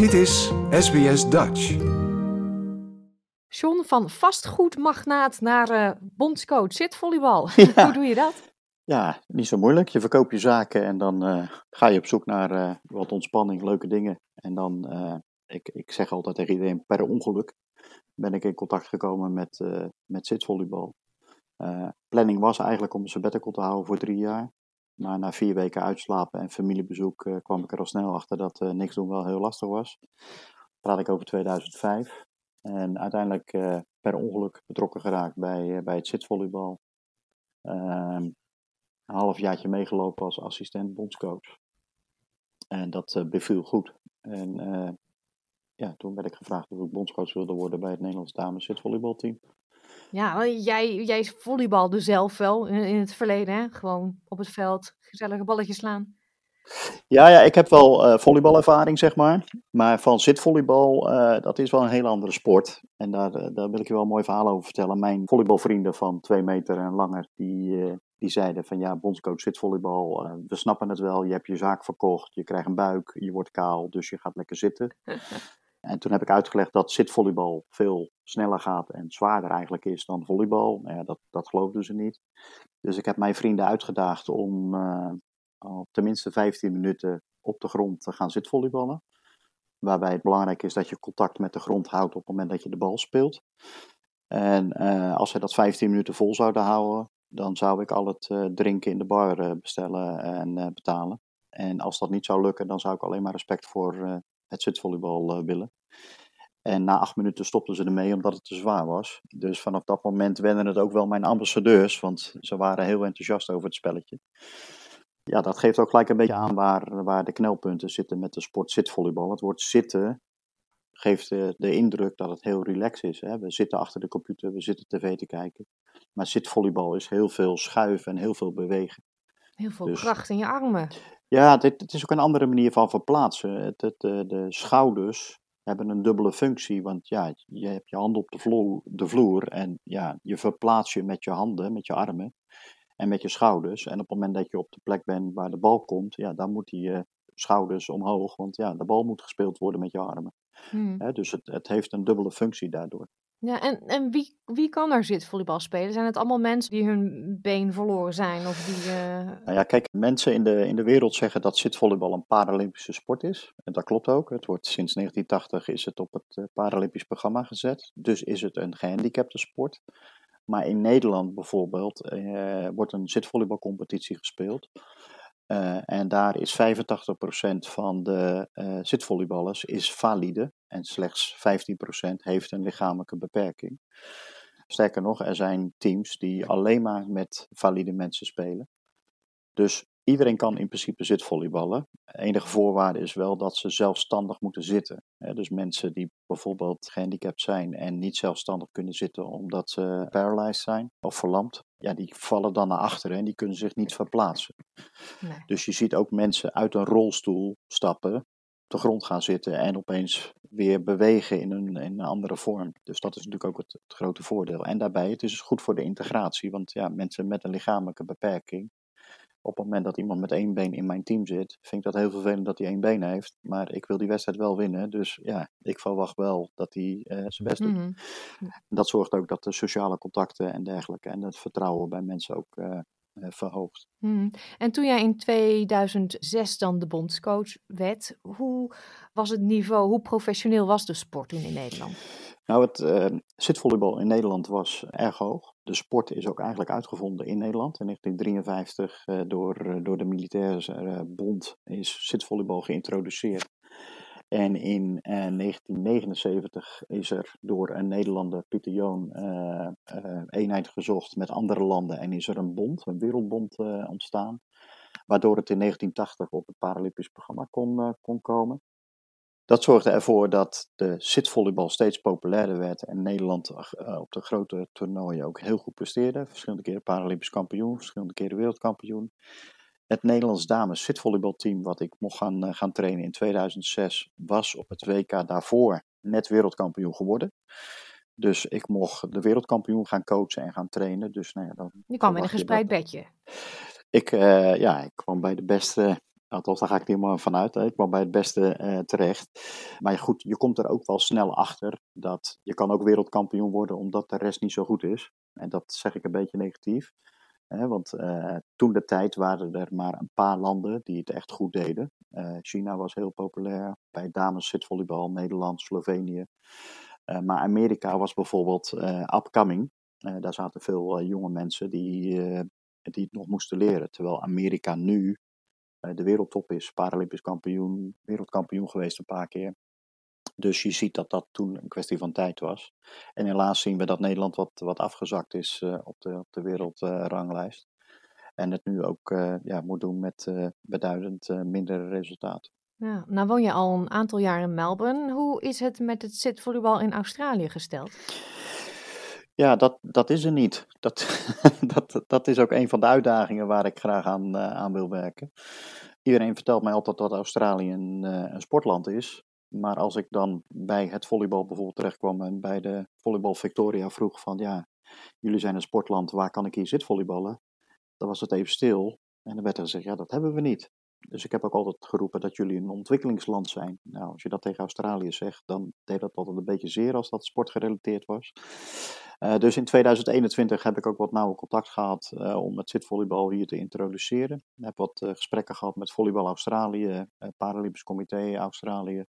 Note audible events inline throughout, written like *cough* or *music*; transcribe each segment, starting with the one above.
Dit is SBS Dutch. John, van vastgoedmagnaat naar eh bondscoach zitvolleybal. Ja. *laughs* Hoe doe je dat? Ja, niet zo moeilijk. Je verkoopt je zaken en dan eh, ga je op zoek naar eh, wat ontspanning, leuke dingen. En dan, eh, ik, ik zeg altijd tegen iedereen, per ongeluk ben ik in contact gekomen met, eh met zitvolleybal. Eh, planning was eigenlijk om een sabbatical te houden voor drie jaar. Maar na vier weken uitslapen en familiebezoek eh, kwam ik er al snel achter dat eh, niks doen wel heel lastig was. Praat ik over 2005. En uiteindelijk eh, per ongeluk betrokken geraakt bij, bij het zitvolleybal. Ehm, een halfjaartje meegelopen als assistent bondscoach. En dat beviel goed. En ja, toen werd ik gevraagd of ik bondscoach wilde worden bij het Nederlands dames zitvolleybalteam. Ja, jij, jij volleybalde zelf wel in, in het verleden, hè? Gewoon op het veld, gezellige balletjes slaan. Ja, ja, ik heb wel eh volleybalervaring, zeg maar. Maar van zitvolleybal, eh, dat is wel een hele andere sport. En daar, eh, daar wil ik je wel een mooi verhaal over vertellen. Mijn volleybalvrienden van twee meter en langer, die, eh, die zeiden van ja, bondscoach zitvolleybal, we snappen het wel. Je hebt je zaak verkocht, je krijgt een buik, je wordt kaal, dus je gaat lekker zitten. *laughs* En toen heb ik uitgelegd dat zitvolleybal veel sneller gaat en zwaarder eigenlijk is dan volleybal. Nou ja, dat, dat geloofden ze niet. Dus ik heb mijn vrienden uitgedaagd om eh, al tenminste 15 minuten op de grond te gaan zitvolleyballen. Waarbij het belangrijk is dat je contact met de grond houdt op het moment dat je de bal speelt. En eh, als zij dat 15 minuten vol zouden houden, dan zou ik al het eh, drinken in de bar bestellen en betalen. En als dat niet zou lukken, dan zou ik alleen maar respect voor het zitvolleybal eh, willen. En na acht minuten stopten ze ermee omdat het te zwaar was. Dus vanaf dat moment werden het ook wel mijn ambassadeurs, want ze waren heel enthousiast over het spelletje. Ja, dat geeft ook gelijk een beetje aan waar, waar de knelpunten zitten met de sport zitvolleybal. Het woord zitten geeft de, de indruk dat het heel relaxed is. Hè? We zitten achter de computer, we zitten tv te kijken. Maar zitvolleybal is heel veel schuiven en heel veel bewegen. Heel veel Dus- kracht in je armen. Ja, dit, het is ook een andere manier van verplaatsen. Het, het, eh, de schouders hebben een dubbele functie, want ja, je hebt je handen op de vloer, de vloer en ja, je verplaatst je met je handen, met je armen en met je schouders. En op het moment dat je op de plek bent waar de bal komt, ja, dan moeten je schouders omhoog, want ja, de bal moet gespeeld worden met je armen. Hmm. Dus het, het heeft een dubbele functie daardoor. Ja, en, en wie, wie kan er zitvolleybal spelen? Zijn het allemaal mensen die hun been verloren zijn? Of die, eh, Nou ja, kijk, mensen in de, in de wereld zeggen dat zitvolleybal een Paralympische sport is. En dat klopt ook. Het wordt sinds 1980 is het op het eh, Paralympisch programma gezet. Dus is het een gehandicapte sport. Maar in Nederland bijvoorbeeld eh, wordt een zitvolleybalcompetitie gespeeld. En daar is 85% van de zitvolleyballers is valide. En slechts 15% heeft een lichamelijke beperking. Sterker nog, er zijn teams die alleen maar met valide mensen spelen. Dus iedereen kan in principe zitvolleyballen. Enige voorwaarde is wel dat ze zelfstandig moeten zitten. Dus mensen die bijvoorbeeld gehandicapt zijn en niet zelfstandig kunnen zitten omdat ze paralyzed zijn of verlamd, ja, die vallen dan naar achteren en die kunnen zich niet verplaatsen. nee. Dus je ziet ook mensen uit een rolstoel stappen, op de grond gaan zitten en opeens weer bewegen in een, in een andere vorm. Dus dat is natuurlijk ook het, het grote voordeel. En daarbij, het is dus goed voor de integratie, want ja, mensen met een lichamelijke beperking, op het moment dat iemand met één been in mijn team zit, vind ik dat heel vervelend dat hij één been heeft. Maar ik wil die wedstrijd wel winnen, dus ja, ik verwacht wel dat hij eh, zijn best doet. Mhm. Dat zorgt ook dat de sociale contacten en dergelijke en het vertrouwen bij mensen ook eh, eh, verhoogt. Mhm. En toen jij in 2006 dan de bondscoach werd, hoe was het niveau, hoe professioneel was de sport toen in Nederland? Nou, het eh, zitvolleybal in Nederland was erg hoog. De sport is ook eigenlijk uitgevonden in Nederland. In 1953 eh, door, door de Militaire Bond is zitvolleybal geïntroduceerd. En in eh, 1979 is er door een Nederlander, Pieter Joon, eh, eh, eenheid gezocht met andere landen. En is er een bond, een wereldbond eh, ontstaan. Waardoor het in 1980 op het Paralympisch programma kon, eh, kon komen. Dat zorgde ervoor dat de zitvolleybal steeds populairder werd en Nederland eh, op de grote toernooien ook heel goed presteerde. Verschillende keren Paralympisch kampioen, verschillende keren wereldkampioen. Het Nederlands dames zitvolleybalteam wat ik mocht gaan, eh, gaan trainen in 2006 was op het WK daarvoor net wereldkampioen geworden. Dus ik mocht de wereldkampioen gaan coachen en gaan trainen. Dus nou ja, dan Je kwam in een gespreid bedje. ik, eh, ja, ik kwam bij de beste Althans, daar ga ik niet helemaal vanuit. Ik kwam bij het beste uh, terecht. Maar goed, je komt er ook wel snel achter dat je kan ook wereldkampioen worden omdat de rest niet zo goed is. En dat zeg ik een beetje negatief. Want uh, toen de tijd waren er maar een paar landen die het echt goed deden. Uh, China was heel populair bij dames zitvolleybal, Nederland, Slovenië. maar Amerika was bijvoorbeeld upcoming. daar zaten veel jonge mensen die, die het nog moesten leren. Terwijl Amerika nu de wereldtop is, Paralympisch kampioen, wereldkampioen geweest een paar keer. Dus je ziet dat dat toen een kwestie van tijd was. En helaas zien we dat Nederland wat, wat afgezakt is uh, op, de, op de wereldranglijst. en het nu ook uh, ja, moet doen met uh, beduidend minder resultaten. Ja, nou woon je al een aantal jaar in Melbourne. Hoe is het met het zitvolleybal in Australië gesteld? Ja, dat, dat is er niet. Dat, *laughs* dat, dat is ook een van de uitdagingen waar ik graag aan, uh, aan wil werken. Iedereen vertelt mij altijd dat Australië een, uh, een, sportland is. Maar als ik dan bij het volleybal bijvoorbeeld terechtkwam en bij de Volleybal Victoria vroeg van ja, jullie zijn een sportland, waar kan ik hier zitvolleyballen? Dan was het even stil en dan werd er gezegd ja, dat hebben we niet. Dus ik heb ook altijd geroepen dat jullie een ontwikkelingsland zijn. Nou, als je dat tegen Australië zegt, dan deed dat altijd een beetje zeer als dat sportgerelateerd was. Uh, dus in 2021 heb ik ook wat nauwe contact gehad uh, om het zitvolleybal hier te introduceren. Ik heb wat uh, gesprekken gehad met Volleybal Australië, Paralympisch Comité Australië,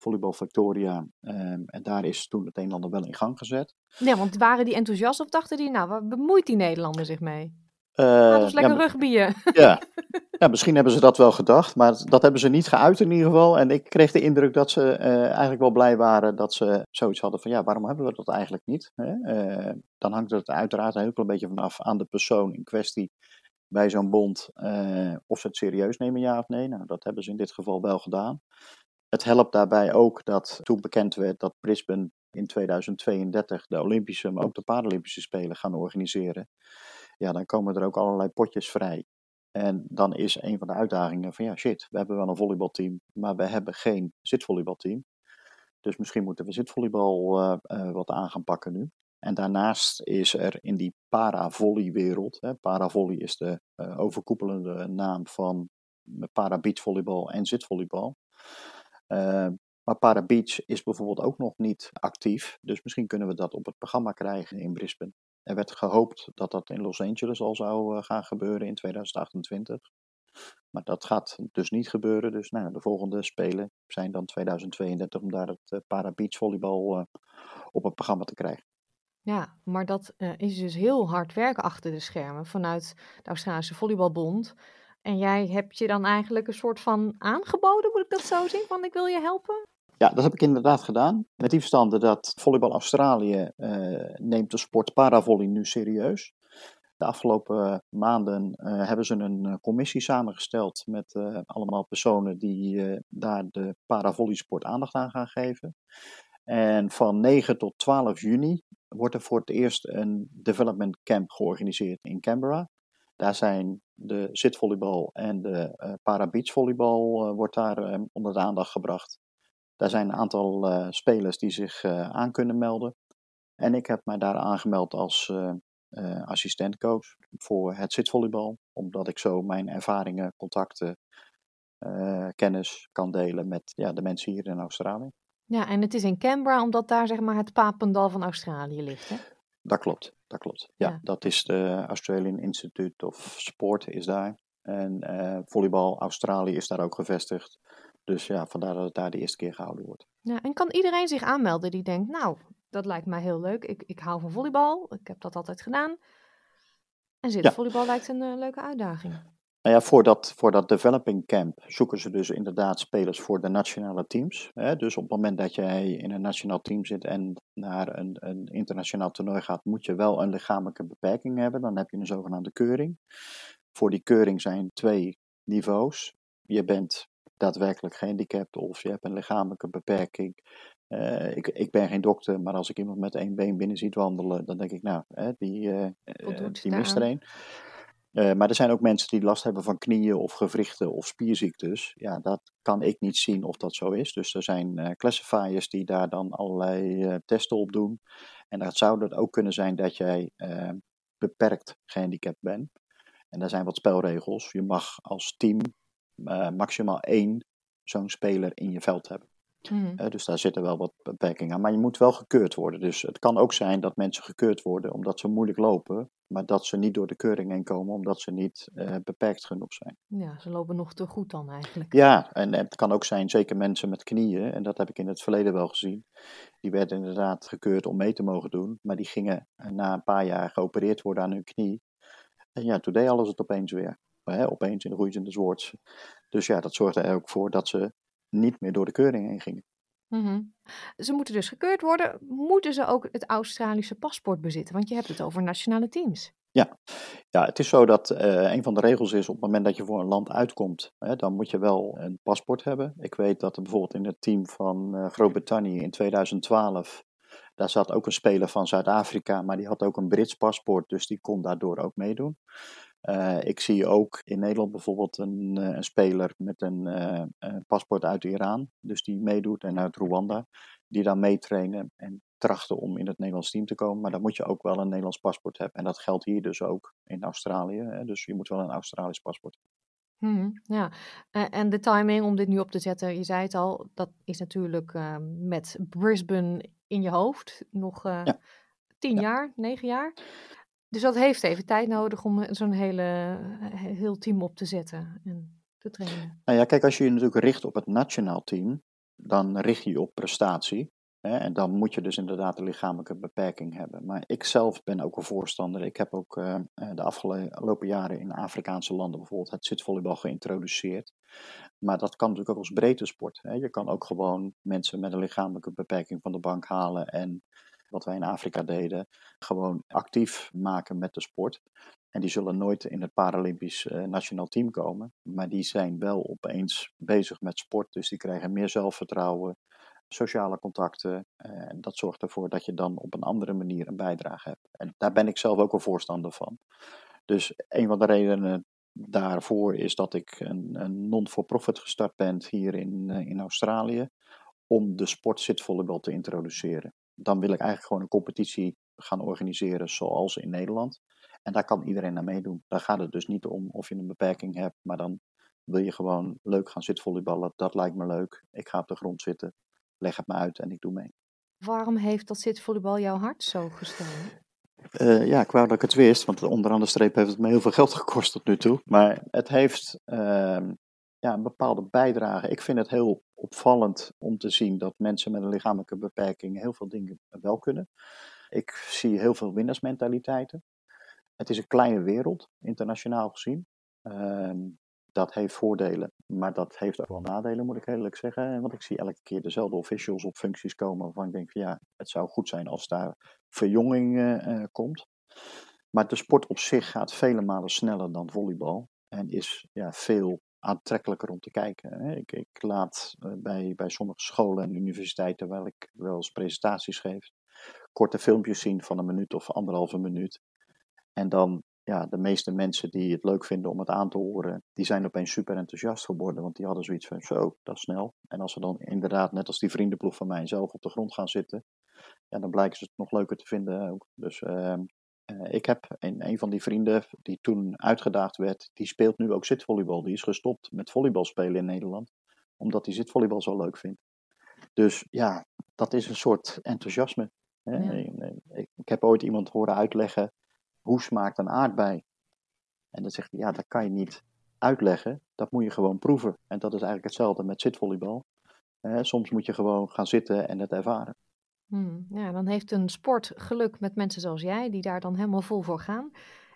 Volleybal Victoria. Ehm, en daar is toen het een en ander wel in gang gezet. Ja, want waren die enthousiast of dachten die, nou, waar bemoeit die Nederlander zich mee? Laat ons lekker ja, rugbyen. Ja, Ja, misschien hebben ze dat wel gedacht, maar dat hebben ze niet geuit in ieder geval. En ik kreeg de indruk dat ze uh, eigenlijk wel blij waren dat ze zoiets hadden van ja, waarom hebben we dat eigenlijk niet? Hè? Uh, dan hangt het uiteraard een heel klein beetje vanaf aan de persoon in kwestie bij zo'n bond uh, of ze het serieus nemen, ja of nee. Nou, dat hebben ze in dit geval wel gedaan. Het helpt daarbij ook dat toen bekend werd dat Brisbane in 2032 de Olympische, maar ook de Paralympische Spelen gaan organiseren. Ja, dan komen er ook allerlei potjes vrij. En dan is een van de uitdagingen van ja, shit, we hebben wel een volleybalteam, maar we hebben geen zitvolleybalteam. Dus misschien moeten we zitvolleybal uh, uh, wat aan gaan pakken nu. En daarnaast is er in die paravolleywereld, paravolley is de uh, overkoepelende naam van para-beachvolleybal en zitvolleybal. Maar para-beach is bijvoorbeeld ook nog niet actief, dus misschien kunnen we dat op het programma krijgen in Brisbane. Er werd gehoopt dat dat in Los Angeles al zou uh, gaan gebeuren in 2028. Maar dat gaat dus niet gebeuren. Dus nou, de volgende Spelen zijn dan 2032 om daar het uh, para beachvolleybal uh, op het programma te krijgen. Ja, maar dat is dus heel hard werken achter de schermen vanuit de Australische Volleybalbond. En jij hebt je dan eigenlijk een soort van aangeboden, moet ik dat zo zien? Van ik wil je helpen? Ja, dat heb ik inderdaad gedaan. Met die verstande dat Volleybal Australië uh, neemt de sport paravolley nu serieus. De afgelopen maanden uh, hebben ze een eh, commissie samengesteld met allemaal personen die daar de paravolleysport aandacht aan gaan geven. En van 9 tot 12 juni wordt er voor het eerst een development camp georganiseerd in Canberra. Daar zijn de zitvolleybal en de uh, para-beachvolleybal wordt daar onder de aandacht gebracht. Daar zijn een aantal uh, spelers die zich aan kunnen melden. En ik heb mij daar aangemeld als assistentcoach voor het zitvolleybal. Omdat ik zo mijn ervaringen, contacten, kennis kan delen met ja, de mensen hier in Australië. Ja, en het is in Canberra omdat daar zeg maar het papendal van Australië ligt, hè? Dat klopt, dat klopt. Ja, ja. dat is de Australian Institute of Sport is daar. En volleybal Australië is daar ook gevestigd. Dus ja, vandaar dat het daar de eerste keer gehouden wordt. Ja, en kan iedereen zich aanmelden die denkt, nou, dat lijkt mij heel leuk. Ik, ik hou van volleybal, ik heb dat altijd gedaan. En zit ja. volleybal lijkt een uh, leuke uitdaging. Nou ja, voor dat, voor dat developing camp zoeken ze dus inderdaad spelers voor de nationale teams. Hè? Dus op het moment dat jij in een nationaal team zit en naar een, een internationaal toernooi gaat, moet je wel een lichamelijke beperking hebben. Dan heb je een zogenaamde keuring. Voor die keuring zijn twee niveaus. Je bent daadwerkelijk gehandicapt of je hebt een lichamelijke beperking. Uh, ik, ik ben geen dokter, maar als ik iemand met één been binnen ziet wandelen, dan denk ik, nou, hè, die, uh, die mist er een. Uh, maar er zijn ook mensen die last hebben van knieën of gewrichten of spierziektes. Ja, dat kan ik niet zien of dat zo is. Dus er zijn classifiers die daar dan allerlei testen op doen. En dat zou het ook kunnen zijn dat jij beperkt gehandicapt bent. En daar zijn wat spelregels. Je mag als team eh, maximaal één zo'n speler in je veld hebben. Eh, dus daar zitten wel wat beperkingen aan. Maar je moet wel gekeurd worden. Dus het kan ook zijn dat mensen gekeurd worden omdat ze moeilijk lopen. Maar dat ze niet door de keuring heen komen omdat ze niet eh, beperkt genoeg zijn. Ja, ze lopen nog te goed dan eigenlijk. Ja, en het kan ook zijn, zeker mensen met knieën, en dat heb ik in het verleden wel gezien. Die werden inderdaad gekeurd om mee te mogen doen. Maar die gingen eh, na een paar jaar geopereerd worden aan hun knie. En ja, toen deed alles het opeens weer. Hè, opeens in de goede zin des woords. Dus ja, dat zorgde er ook voor dat ze niet meer door de keuring heen gingen. Mhm. Ze moeten dus gekeurd worden. Moeten ze ook het Australische paspoort bezitten? Want je hebt het over nationale teams. Ja, het is zo dat eh, een van de regels is op het moment dat je voor een land uitkomt, hè, dan moet je wel een paspoort hebben. Ik weet dat er bijvoorbeeld in het team van eh, Groot-Brittannië in 2012, daar zat ook een speler van Zuid-Afrika, maar die had ook een Brits paspoort, dus die kon daardoor ook meedoen. Eh, ik zie ook in Nederland bijvoorbeeld een, eh, een speler met een eh, een paspoort uit Iran, dus die meedoet, en uit Rwanda, die dan meetrainen en trachten om in het Nederlands team te komen. Maar dan moet je ook wel een Nederlands paspoort hebben. En dat geldt hier dus ook in Australië. Hè? Dus je moet wel een Australisch paspoort hebben. Mhm, ja, en de timing om dit nu op te zetten, je zei het al, dat is natuurlijk eh, met Brisbane in je hoofd nog Ja. tien Ja. jaar, negen jaar. Dus dat heeft even tijd nodig om eh, zo'n hele, eh, heel team op te zetten en te trainen. Nou ja, kijk, als je je natuurlijk richt op het nationaal team, dan richt je je op prestatie. Hè, en dan moet je dus inderdaad een lichamelijke beperking hebben. Maar ik zelf ben ook een voorstander. Ik heb ook eh, de afgelopen jaren in Afrikaanse landen bijvoorbeeld het zitvolleybal geïntroduceerd. Maar dat kan natuurlijk ook als breedte sport. Hè. Je kan ook gewoon mensen met een lichamelijke beperking van de bank halen en wat wij in Afrika deden, gewoon actief maken met de sport. En die zullen nooit in het Paralympisch eh, nationaal team komen. Maar die zijn wel opeens bezig met sport. Dus die krijgen meer zelfvertrouwen, sociale contacten. eh, En dat zorgt ervoor dat je dan op een andere manier een bijdrage hebt. En daar ben ik zelf ook een voorstander van. Dus een van de redenen daarvoor is dat ik een, een non-for-profit gestart ben hier in, eh, in Australië. Om de sport zitvolleybal te introduceren. Dan wil ik eigenlijk gewoon een competitie gaan organiseren zoals in Nederland. En daar kan iedereen aan meedoen. Daar gaat het dus niet om of je een beperking hebt, maar dan wil je gewoon leuk gaan zitvolleyballen. Dat lijkt me leuk. Ik ga op de grond zitten, leg het me uit en ik doe mee. Waarom heeft dat zitvolleybal jouw hart zo gestolen? Eh, ja, ik wou dat ik het wist, want onderaan de streep heeft het me heel veel geld gekost tot nu toe. Maar het heeft ehm, ja, een bepaalde bijdrage. Ik vind het heel opvallend om te zien dat mensen met een lichamelijke beperking heel veel dingen wel kunnen. Ik zie heel veel winnersmentaliteiten. Het is een kleine wereld, internationaal gezien. Ehm, dat heeft voordelen, maar dat heeft ook wel nadelen, moet ik eerlijk zeggen. Want ik zie elke keer dezelfde officials op functies komen waarvan ik denk van ja, het zou goed zijn als daar verjonging eh, eh, komt. Maar de sport op zich gaat vele malen sneller dan volleybal en is ja, veel aantrekkelijker om te kijken. Ik, ik laat eh, bij, bij sommige scholen en universiteiten, waar ik wel eens presentaties geef, korte filmpjes zien van een minuut of anderhalve minuut. En dan, ja, de meeste mensen die het leuk vinden om het aan te horen, die zijn opeens super enthousiast geworden. Want die hadden zoiets van, zo, dat is snel. En als ze dan inderdaad, net als die vriendenploeg van mij, zelf op de grond gaan zitten, ja, dan blijken ze het nog leuker te vinden ook. Dus ehm, eh, ik heb een, een van die vrienden die toen uitgedaagd werd, die speelt nu ook zitvolleybal. Die is gestopt met volleybal spelen in Nederland, omdat hij zitvolleybal zo leuk vindt. Dus ja, dat is een soort enthousiasme. Hè? Ja. Eh, Ik, heb ooit iemand horen uitleggen, hoe smaakt een aardbei? En dan zegt hij, ja, dat kan je niet uitleggen, dat moet je gewoon proeven. En dat is eigenlijk hetzelfde met zitvolleybal. Soms moet je gewoon gaan zitten en het ervaren. Hmm, ja, dan heeft een sport geluk met mensen zoals jij, die daar dan helemaal vol voor gaan.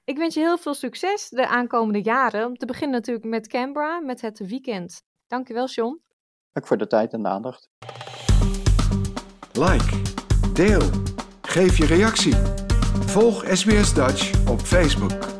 Ik wens je heel veel succes de aankomende jaren. Om te beginnen natuurlijk met Canberra, met het weekend. Dankjewel, John. Dank voor de tijd en de aandacht. Like, deel, geef je reactie. Volg SBS Dutch op Facebook.